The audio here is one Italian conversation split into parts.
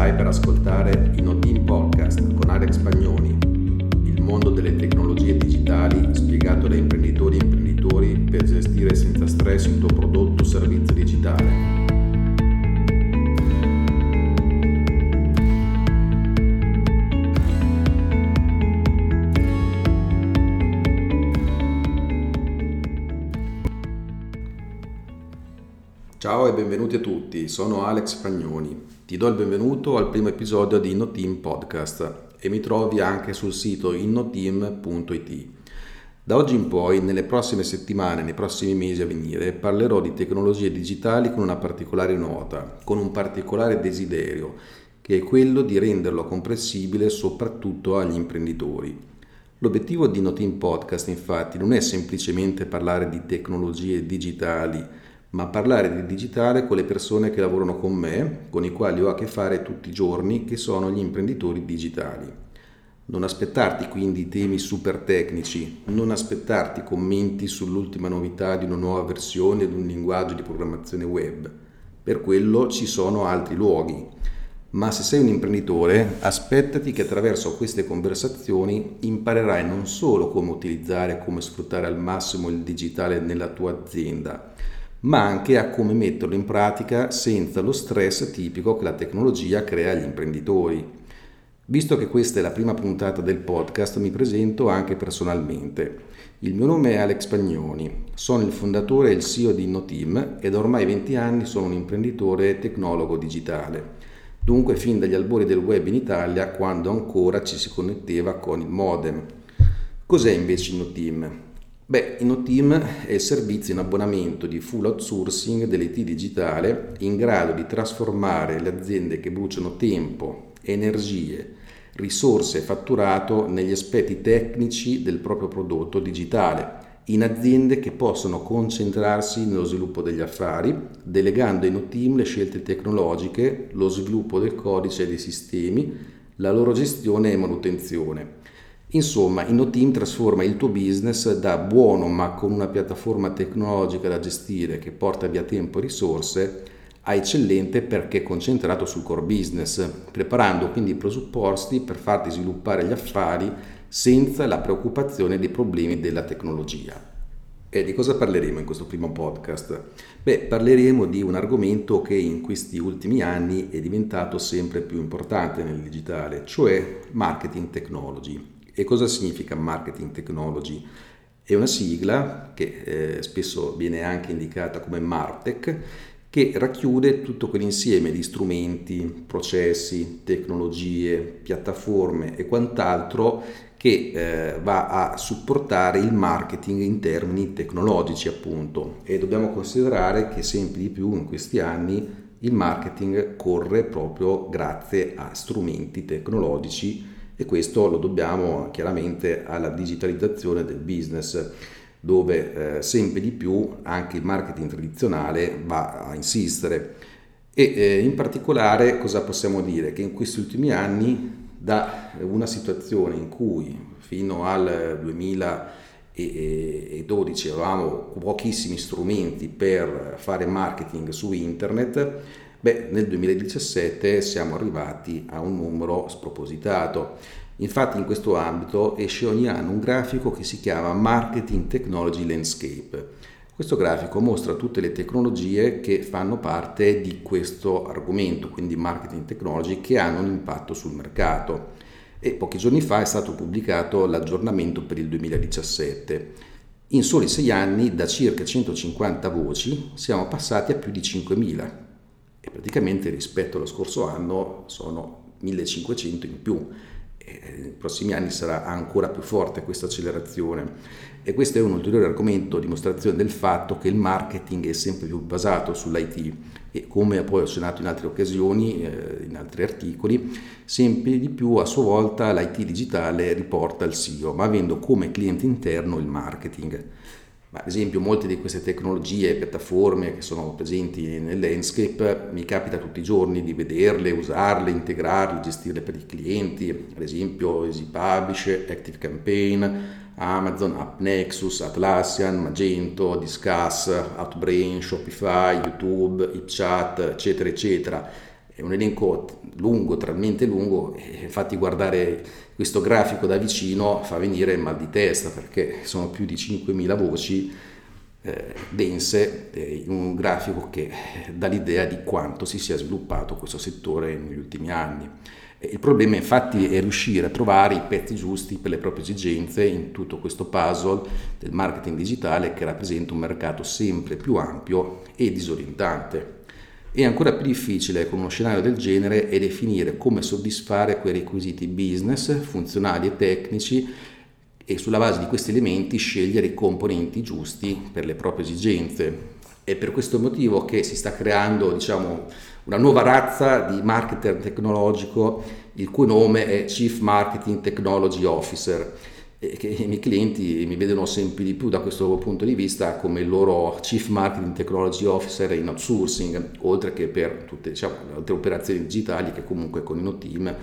Stai per ascoltare i Notin Podcast con Alex Pagnoni, il mondo delle tecnologie digitali spiegato da imprenditori e imprenditori per gestire senza stress il tuo prodotto o servizio digitale. Ciao e benvenuti a tutti, sono Alex Pagnoni. Ti do il benvenuto al primo episodio di InnoTeam Podcast e mi trovi anche sul sito innoteam.it. Da oggi in poi, nelle prossime settimane, nei prossimi mesi a venire, parlerò di tecnologie digitali con una particolare nota, con un particolare desiderio, che è quello di renderlo comprensibile soprattutto agli imprenditori. L'obiettivo di InnoTeam Podcast infatti non è semplicemente parlare di tecnologie digitali, ma parlare di digitale con le persone che lavorano con me, con i quali ho a che fare tutti i giorni, che sono gli imprenditori digitali. Non aspettarti quindi temi super tecnici, non aspettarti commenti sull'ultima novità di una nuova versione di un linguaggio di programmazione web. Per quello ci sono altri luoghi. Ma se sei un imprenditore, aspettati che attraverso queste conversazioni imparerai non solo come utilizzare e come sfruttare al massimo il digitale nella tua azienda, ma anche a come metterlo in pratica senza lo stress tipico che la tecnologia crea agli imprenditori. Visto che questa è la prima puntata del podcast, mi presento anche personalmente. Il mio nome è Alex Pagnoni, sono il fondatore e il CEO di InnoTeam e da ormai 20 anni sono un imprenditore tecnologo digitale. Dunque fin dagli albori del web in Italia, quando ancora ci si connetteva con il modem. Cos'è invece InnoTeam? Beh, InnoTeam è il servizio in abbonamento di full outsourcing dell'IT digitale in grado di trasformare le aziende che bruciano tempo, energie, risorse e fatturato negli aspetti tecnici del proprio prodotto digitale, in aziende che possono concentrarsi nello sviluppo degli affari, delegando a InnoTeam le scelte tecnologiche, lo sviluppo del codice e dei sistemi, la loro gestione e manutenzione Insomma, InnoTeam trasforma il tuo business da buono ma con una piattaforma tecnologica da gestire che porta via tempo e risorse a eccellente perché concentrato sul core business, preparando quindi i presupposti per farti sviluppare gli affari senza la preoccupazione dei problemi della tecnologia. E di cosa parleremo in questo primo podcast? Beh, parleremo di un argomento che in questi ultimi anni è diventato sempre più importante nel digitale, cioè marketing technology. E cosa significa marketing technology? È una sigla che eh, spesso viene anche indicata come Martech, che racchiude tutto quell'insieme di strumenti, processi, tecnologie, piattaforme e quant'altro che eh, va a supportare il marketing in termini tecnologici appunto e dobbiamo considerare che sempre di più in questi anni il marketing corre proprio grazie a strumenti tecnologici e questo lo dobbiamo chiaramente alla digitalizzazione del business dove eh, sempre di più anche il marketing tradizionale va a insistere e eh, in particolare cosa possiamo dire? Che in questi ultimi anni da una situazione in cui fino al 2012 avevamo pochissimi strumenti per fare marketing su internet, Beh, nel 2017 siamo arrivati a un numero spropositato. Infatti in questo ambito esce ogni anno un grafico che si chiama Marketing Technology Landscape. Questo grafico mostra tutte le tecnologie che fanno parte di questo argomento, quindi marketing technology, che hanno un impatto sul mercato. E pochi giorni fa è stato pubblicato l'aggiornamento per il 2017. In soli sei anni, da circa 150 voci, siamo passati a più di 5.000 e praticamente rispetto allo scorso anno sono 1500 in più. Nei prossimi anni sarà ancora più forte questa accelerazione e questo è un ulteriore argomento dimostrazione del fatto che il marketing è sempre più basato sull'IT e come poi ho accennato in altre occasioni, eh, in altri articoli, sempre di più a sua volta l'IT digitale riporta il SEO, ma avendo come cliente interno il marketing. Ma ad esempio molte di queste tecnologie e piattaforme che sono presenti nel landscape mi capita tutti i giorni di vederle, usarle, integrarle, gestirle per i clienti, ad esempio Easy Publish, Active Campaign, Amazon, AppNexus, Atlassian, Magento, Discuss, Outbrain, Shopify, YouTube, HipChat, eccetera, eccetera. è un elenco lungo, talmente lungo, infatti guardare questo grafico da vicino fa venire il mal di testa perché sono più di 5.000 voci eh, dense eh, in un grafico che dà l'idea di quanto si sia sviluppato questo settore negli ultimi anni. Il problema infatti è riuscire a trovare i pezzi giusti per le proprie esigenze in tutto questo puzzle del marketing digitale che rappresenta un mercato sempre più ampio e disorientante. E ancora più difficile con uno scenario del genere è definire come soddisfare quei requisiti business, funzionali e tecnici e sulla base di questi elementi scegliere i componenti giusti per le proprie esigenze. È per questo motivo che si sta creando diciamo, una nuova razza di marketer tecnologico il cui nome è Chief Marketing Technology Officer e che i miei clienti mi vedono sempre di più da questo punto di vista come il loro Chief Marketing Technology Officer in outsourcing, oltre che per tutte diciamo, le altre operazioni digitali che comunque con il team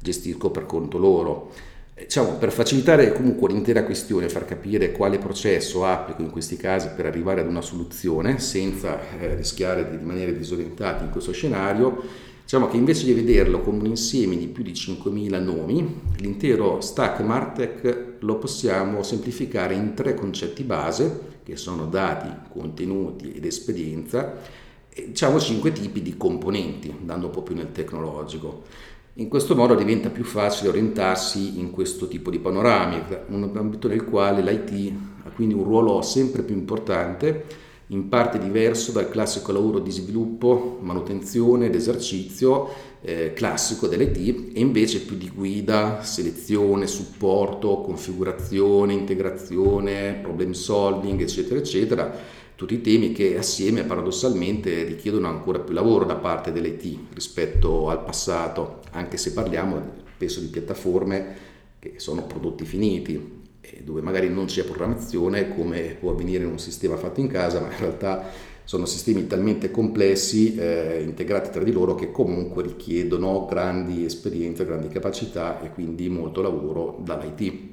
gestisco per conto loro. Diciamo, per facilitare comunque l'intera questione, far capire quale processo applico in questi casi per arrivare ad una soluzione senza eh, rischiare di rimanere disorientati in questo scenario, diciamo che invece di vederlo come un insieme di più di 5.000 nomi, l'intero stack Martech lo possiamo semplificare in tre concetti base, che sono dati, contenuti ed esperienza, e diciamo cinque tipi di componenti, andando un po' più nel tecnologico. In questo modo diventa più facile orientarsi in questo tipo di panoramica, un ambito nel quale l'IT ha quindi un ruolo sempre più importante, in parte diverso dal classico lavoro di sviluppo, manutenzione ed esercizio eh, classico dell'IT e invece più di guida, selezione, supporto, configurazione, integrazione, problem solving, eccetera, eccetera tutti temi che assieme paradossalmente richiedono ancora più lavoro da parte dell'IT rispetto al passato, anche se parliamo spesso di piattaforme che sono prodotti finiti, dove magari non c'è programmazione come può avvenire in un sistema fatto in casa, ma in realtà sono sistemi talmente complessi, eh, integrati tra di loro, che comunque richiedono grandi esperienze, grandi capacità e quindi molto lavoro dall'IT.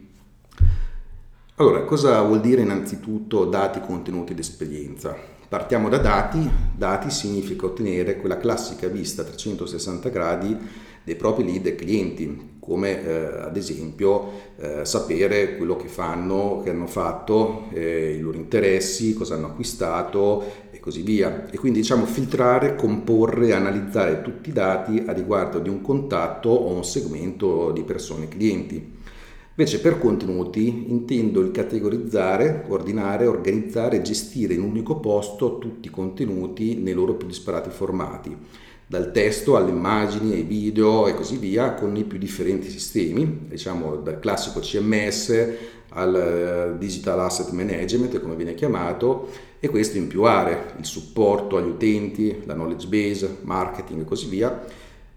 Allora, cosa vuol dire innanzitutto dati, contenuti ed esperienza? Partiamo da dati, dati significa ottenere quella classica vista a 360 gradi dei propri lead e clienti, come eh, ad esempio eh, sapere quello che fanno, che hanno fatto, eh, i loro interessi, cosa hanno acquistato e così via. E quindi diciamo filtrare, comporre, analizzare tutti i dati a riguardo di un contatto o un segmento di persone clienti. Invece per contenuti intendo il categorizzare, ordinare, organizzare e gestire in un unico posto tutti i contenuti nei loro più disparati formati, dal testo alle immagini, ai video e così via, con i più differenti sistemi, diciamo dal classico CMS al eh, Digital Asset Management, come viene chiamato, e questo in più aree, il supporto agli utenti, la knowledge base, marketing e così via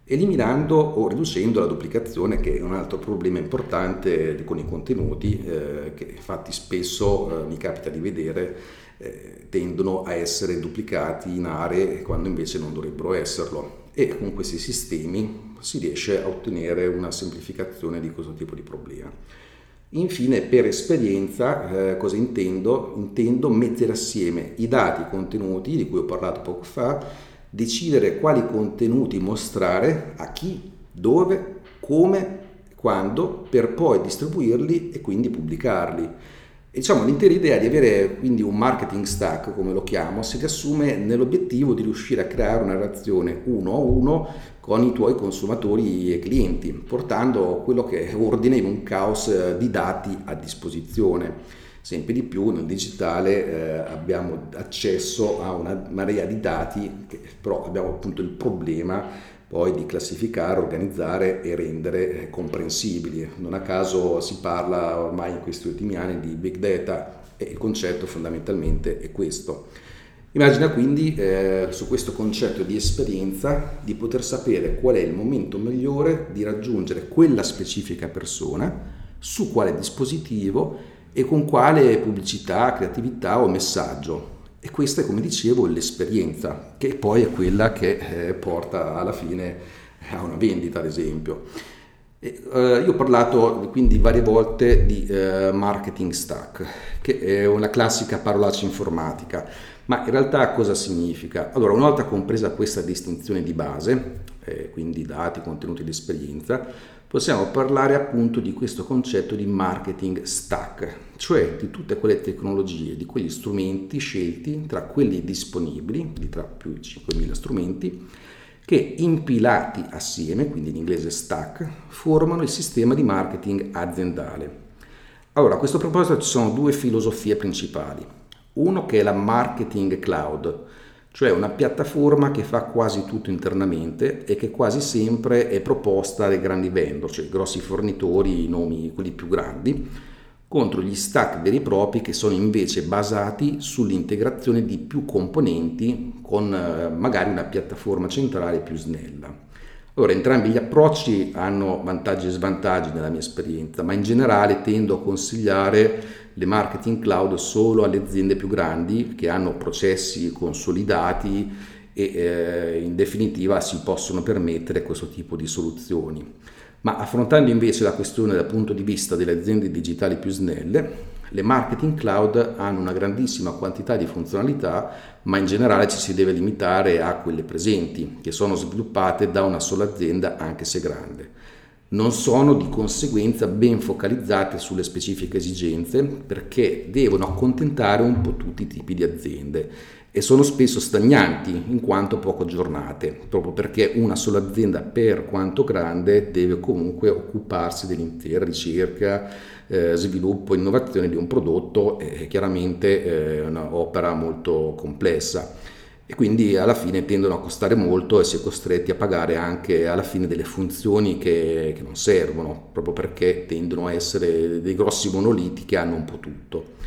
eliminando o riducendo la duplicazione che è un altro problema importante con i contenuti eh, che infatti spesso eh, mi capita di vedere eh, tendono a essere duplicati in aree quando invece non dovrebbero esserlo e con questi sistemi si riesce a ottenere una semplificazione di questo tipo di problema. Infine, per esperienza, eh, cosa intendo? Intendo mettere assieme i dati contenuti di cui ho parlato poco fa decidere quali contenuti mostrare a chi, dove, come, quando, per poi distribuirli e quindi pubblicarli. E diciamo l'intera idea di avere quindi un marketing stack, come lo chiamo, si riassume nell'obiettivo di riuscire a creare una relazione uno a uno con i tuoi consumatori e clienti, portando quello che è ordine in un caos di dati a disposizione. Sempre di più nel digitale eh, abbiamo accesso a una marea di dati, che, però abbiamo appunto il problema poi di classificare, organizzare e rendere eh, comprensibili. Non a caso si parla ormai in questi ultimi anni di big data e il concetto fondamentalmente è questo. Immagina quindi eh, su questo concetto di esperienza di poter sapere qual è il momento migliore di raggiungere quella specifica persona, su quale dispositivo e con quale pubblicità, creatività o messaggio. E questa è, come dicevo, l'esperienza, che poi è quella che eh, porta alla fine a una vendita, ad esempio. E, eh, io ho parlato quindi varie volte di eh, marketing stack, che è una classica parolaccia informatica, Ma in realtà cosa significa? Allora, una volta compresa questa distinzione di base, eh, quindi dati, contenuti ed esperienza, possiamo parlare appunto di questo concetto di marketing stack, cioè di tutte quelle tecnologie, di quegli strumenti scelti tra quelli disponibili, di tra più di 5.000 strumenti, che impilati assieme, quindi in inglese stack, formano il sistema di marketing aziendale. Allora, a questo proposito ci sono due filosofie principali. Uno che è la marketing cloud, cioè una piattaforma che fa quasi tutto internamente e che quasi sempre è proposta dai grandi vendor, cioè grossi fornitori, i nomi quelli più grandi, contro gli stack veri e propri che sono invece basati sull'integrazione di più componenti con eh, magari una piattaforma centrale più snella. Allora, entrambi gli approcci hanno vantaggi e svantaggi nella mia esperienza, ma in generale tendo a consigliare le marketing cloud solo alle aziende più grandi che hanno processi consolidati e eh, in definitiva si possono permettere questo tipo di soluzioni. Ma affrontando invece la questione dal punto di vista delle aziende digitali più snelle, le marketing cloud hanno una grandissima quantità di funzionalità, ma in generale ci si deve limitare a quelle presenti, che sono sviluppate da una sola azienda anche se grande. Non sono di conseguenza ben focalizzate sulle specifiche esigenze perché devono accontentare un po' tutti i tipi di aziende e sono spesso stagnanti in quanto poco aggiornate, proprio perché una sola azienda, per quanto grande, deve comunque occuparsi dell'intera ricerca, eh, sviluppo e innovazione di un prodotto, è chiaramente eh, un'opera molto complessa e quindi alla fine tendono a costare molto e si è costretti a pagare anche alla fine delle funzioni che, che non servono, proprio perché tendono a essere dei grossi monoliti che hanno un po' tutto.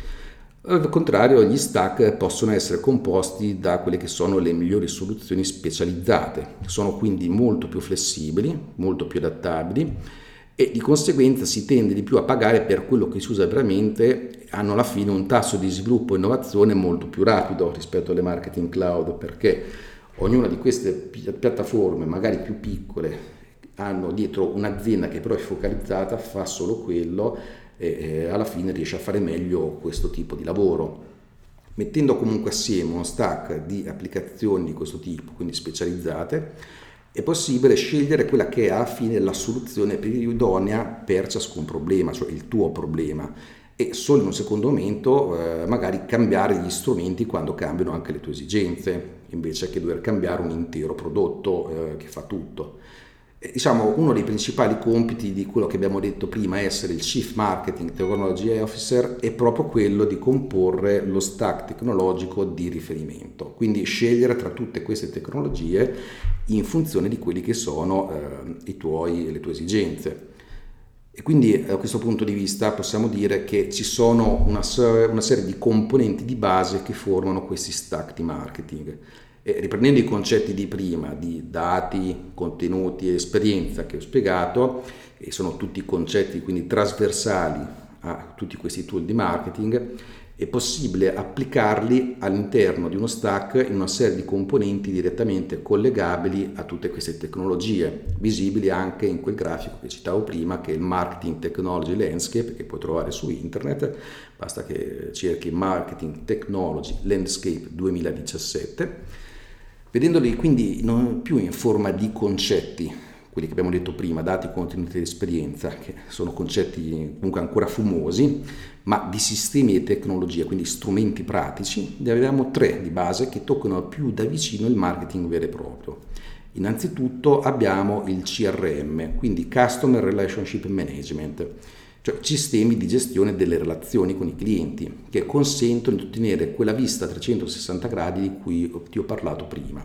Al contrario, gli stack possono essere composti da quelle che sono le migliori soluzioni specializzate, sono quindi molto più flessibili, molto più adattabili e di conseguenza si tende di più a pagare per quello che si usa veramente, hanno alla fine un tasso di sviluppo e innovazione molto più rapido rispetto alle marketing cloud perché ognuna di queste piattaforme, magari più piccole, hanno dietro un'azienda che però è focalizzata, fa solo quello e alla fine riesce a fare meglio questo tipo di lavoro. Mettendo comunque assieme uno stack di applicazioni di questo tipo, quindi specializzate, è possibile scegliere quella che è alla fine la soluzione più idonea per ciascun problema, cioè il tuo problema e solo in un secondo momento eh, magari cambiare gli strumenti quando cambiano anche le tue esigenze, invece che dover cambiare un intero prodotto eh, che fa tutto. Diciamo, uno dei principali compiti di quello che abbiamo detto prima, essere il Chief Marketing Technology Officer, è proprio quello di comporre lo stack tecnologico di riferimento, quindi scegliere tra tutte queste tecnologie in funzione di quelli che sono eh, tuoi, le tue esigenze. E quindi da questo punto di vista possiamo dire che ci sono una, una serie di componenti di base che formano questi stack di marketing. E riprendendo i concetti di prima, di dati, contenuti e esperienza che ho spiegato, e sono tutti concetti quindi trasversali a tutti questi tool di marketing, è possibile applicarli all'interno di uno stack in una serie di componenti direttamente collegabili a tutte queste tecnologie, visibili anche in quel grafico che citavo prima, che è il Marketing Technology Landscape, che puoi trovare su internet, basta che cerchi Marketing Technology Landscape 2017 vedendoli quindi non più in forma di concetti, quelli che abbiamo detto prima, dati, contenuti ed esperienza, che sono concetti comunque ancora fumosi, ma di sistemi e tecnologie, quindi strumenti pratici, ne abbiamo tre di base che toccano più da vicino il marketing vero e proprio. Innanzitutto abbiamo il CRM, quindi Customer Relationship Management, cioè sistemi di gestione delle relazioni con i clienti che consentono di ottenere quella vista a 360 gradi di cui ti ho parlato prima.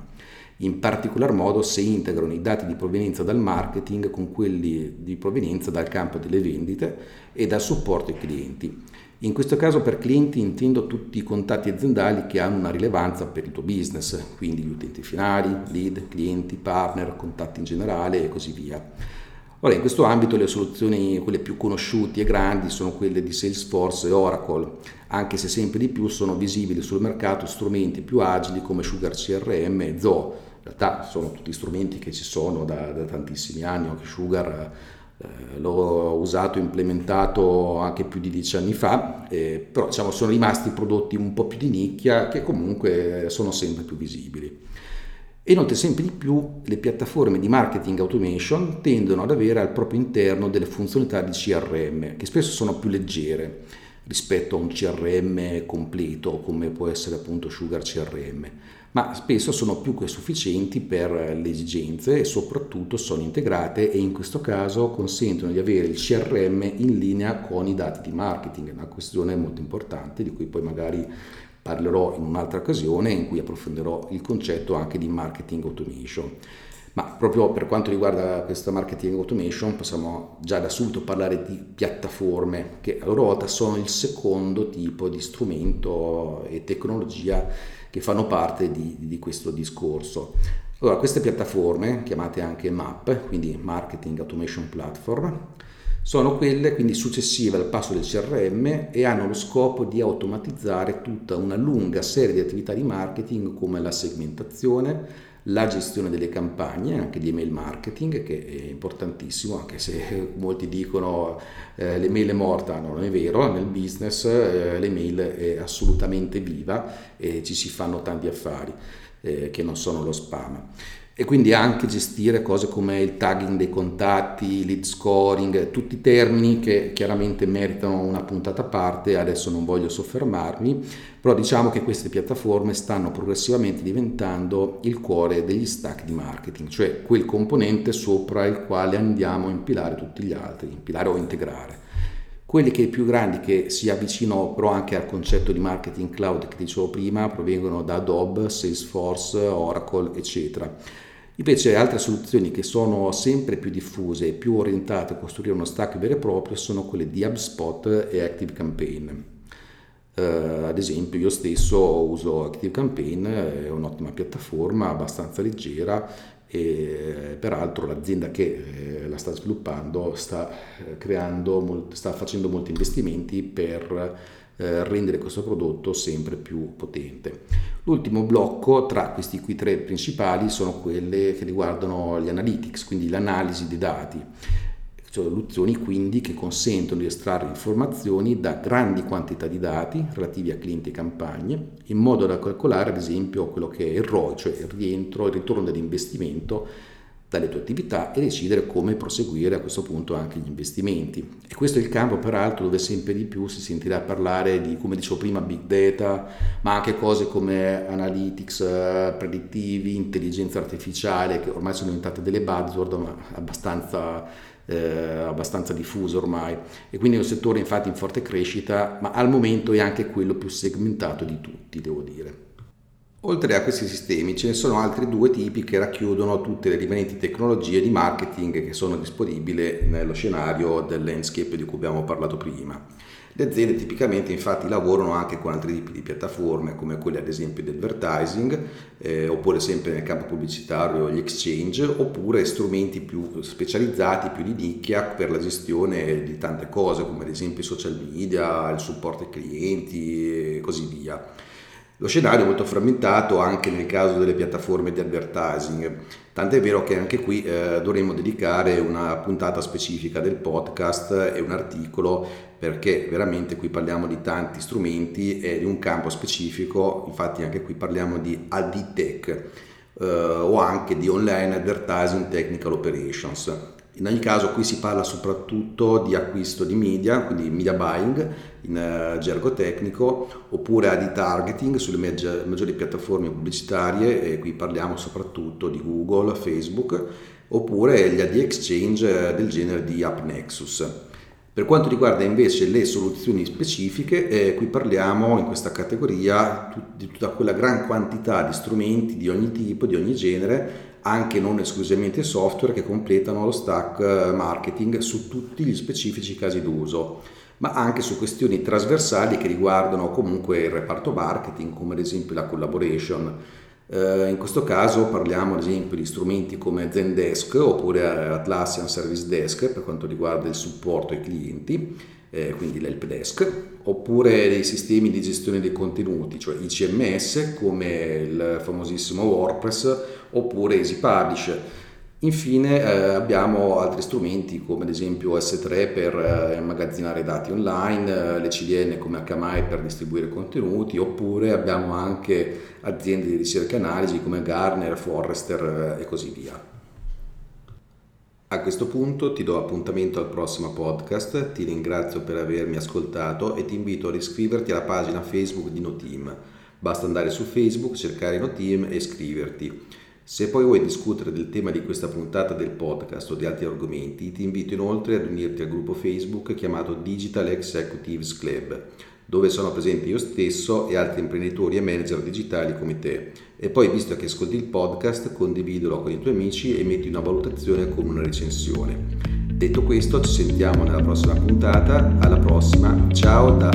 In particolar modo se integrano i dati di provenienza dal marketing con quelli di provenienza dal campo delle vendite e dal supporto ai clienti. In questo caso per clienti intendo tutti i contatti aziendali che hanno una rilevanza per il tuo business, quindi gli utenti finali, lead, clienti, partner, contatti in generale e così via. Ora, in questo ambito le soluzioni, quelle più conosciute e grandi, sono quelle di Salesforce e Oracle, anche se sempre di più sono visibili sul mercato strumenti più agili come Sugar CRM e Zoho. In realtà sono tutti strumenti che ci sono da, da tantissimi anni, anche Sugar eh, l'ho usato e implementato anche più di dieci anni fa, eh, però diciamo, sono rimasti prodotti un po' più di nicchia che comunque sono sempre più visibili. E inoltre sempre di più le piattaforme di marketing automation tendono ad avere al proprio interno delle funzionalità di CRM che spesso sono più leggere rispetto a un CRM completo come può essere appunto Sugar CRM, ma spesso sono più che sufficienti per le esigenze e soprattutto sono integrate e in questo caso consentono di avere il CRM in linea con i dati di marketing, una questione molto importante di cui poi magari parlerò in un'altra occasione in cui approfondirò il concetto anche di marketing automation. Ma proprio per quanto riguarda questa marketing automation possiamo già da subito parlare di piattaforme che a loro volta sono il secondo tipo di strumento e tecnologia che fanno parte di, di questo discorso. Allora, queste piattaforme, chiamate anche MAP, quindi Marketing Automation Platform, sono quelle quindi successive al passo del CRM e hanno lo scopo di automatizzare tutta una lunga serie di attività di marketing come la segmentazione, la gestione delle campagne, anche di email marketing, che è importantissimo, anche se molti dicono eh, l'email è morta, no, non è vero, nel business eh, l'email è assolutamente viva e ci si fanno tanti affari eh, che non sono lo spam e quindi anche gestire cose come il tagging dei contatti, lead scoring, tutti termini che chiaramente meritano una puntata a parte, adesso non voglio soffermarmi, però diciamo che queste piattaforme stanno progressivamente diventando il cuore degli stack di marketing, cioè quel componente sopra il quale andiamo a impilare tutti gli altri, impilare o integrare. Quelli che più grandi che si avvicinano però anche al concetto di marketing cloud che dicevo prima provengono da Adobe, Salesforce, Oracle, eccetera. Invece altre soluzioni che sono sempre più diffuse e più orientate a costruire uno stack vero e proprio sono quelle di HubSpot e ActiveCampaign. Uh, ad esempio io stesso uso ActiveCampaign, è un'ottima piattaforma, abbastanza leggera e peraltro l'azienda che eh, la sta sviluppando sta, eh, creando, sta facendo molti investimenti per eh, rendere questo prodotto sempre più potente. L'ultimo blocco tra questi qui tre principali sono quelle che riguardano gli analytics, quindi l'analisi dei dati soluzioni quindi che consentono di estrarre informazioni da grandi quantità di dati relativi a clienti e campagne, in modo da calcolare ad esempio quello che è il ROI, cioè il rientro, il ritorno dell'investimento dalle tue attività e decidere come proseguire a questo punto anche gli investimenti. E questo è il campo peraltro dove sempre di più si sentirà parlare di, come dicevo prima, big data, ma anche cose come analytics eh, predittivi, intelligenza artificiale, che ormai sono diventate delle buzzword, ma abbastanza, eh, abbastanza diffuse ormai. E quindi è un settore infatti in forte crescita, ma al momento è anche quello più segmentato di tutti, devo dire. Oltre a questi sistemi ce ne sono altri due tipi che racchiudono tutte le rimanenti tecnologie di marketing che sono disponibili nello scenario del landscape di cui abbiamo parlato prima. Le aziende tipicamente infatti lavorano anche con altri tipi di piattaforme come quelle ad esempio di advertising eh, oppure sempre nel campo pubblicitario gli exchange oppure strumenti più specializzati, più di nicchia per la gestione di tante cose come ad esempio i social media, il supporto ai clienti e così via. Lo scenario è molto frammentato anche nel caso delle piattaforme di advertising, tant'è vero che anche qui eh, dovremmo dedicare una puntata specifica del podcast e un articolo perché veramente qui parliamo di tanti strumenti e di un campo specifico, infatti anche qui parliamo di AD Tech eh, o anche di Online Advertising Technical Operations. In ogni caso qui si parla soprattutto di acquisto di media, quindi media buying in uh, gergo tecnico, oppure di targeting sulle maggi- maggiori piattaforme pubblicitarie, e qui parliamo soprattutto di Google, Facebook, oppure gli AD exchange eh, del genere di AppNexus. Per quanto riguarda invece le soluzioni specifiche, eh, qui parliamo in questa categoria di tutta quella gran quantità di strumenti di ogni tipo, di ogni genere, anche non esclusivamente software che completano lo stack eh, marketing su tutti gli specifici casi d'uso, ma anche su questioni trasversali che riguardano comunque il reparto marketing, come ad esempio la collaboration. Eh, in questo caso parliamo ad esempio di strumenti come Zendesk oppure Atlassian Service Desk per quanto riguarda il supporto ai clienti eh, quindi l'help desk, oppure dei sistemi di gestione dei contenuti, cioè i CMS come il famosissimo WordPress oppure Easy Publish. Infine eh, abbiamo altri strumenti come ad esempio S3 per eh, immagazzinare dati online, eh, le CDN come HMI per distribuire contenuti, oppure abbiamo anche aziende di ricerca e analisi come Garner, Forrester eh, e così via. A questo punto ti do appuntamento al prossimo podcast, ti ringrazio per avermi ascoltato e ti invito ad iscriverti alla pagina Facebook di Noteam. Basta andare su Facebook, cercare Noteam e iscriverti. Se poi vuoi discutere del tema di questa puntata del podcast o di altri argomenti, ti invito inoltre ad unirti al gruppo Facebook chiamato Digital Executives Club, dove sono presente io stesso e altri imprenditori e manager digitali come te. E poi, visto che ascolti il podcast, condividilo con i tuoi amici e metti una valutazione con una recensione. Detto questo, ci sentiamo nella prossima puntata. Alla prossima. Ciao da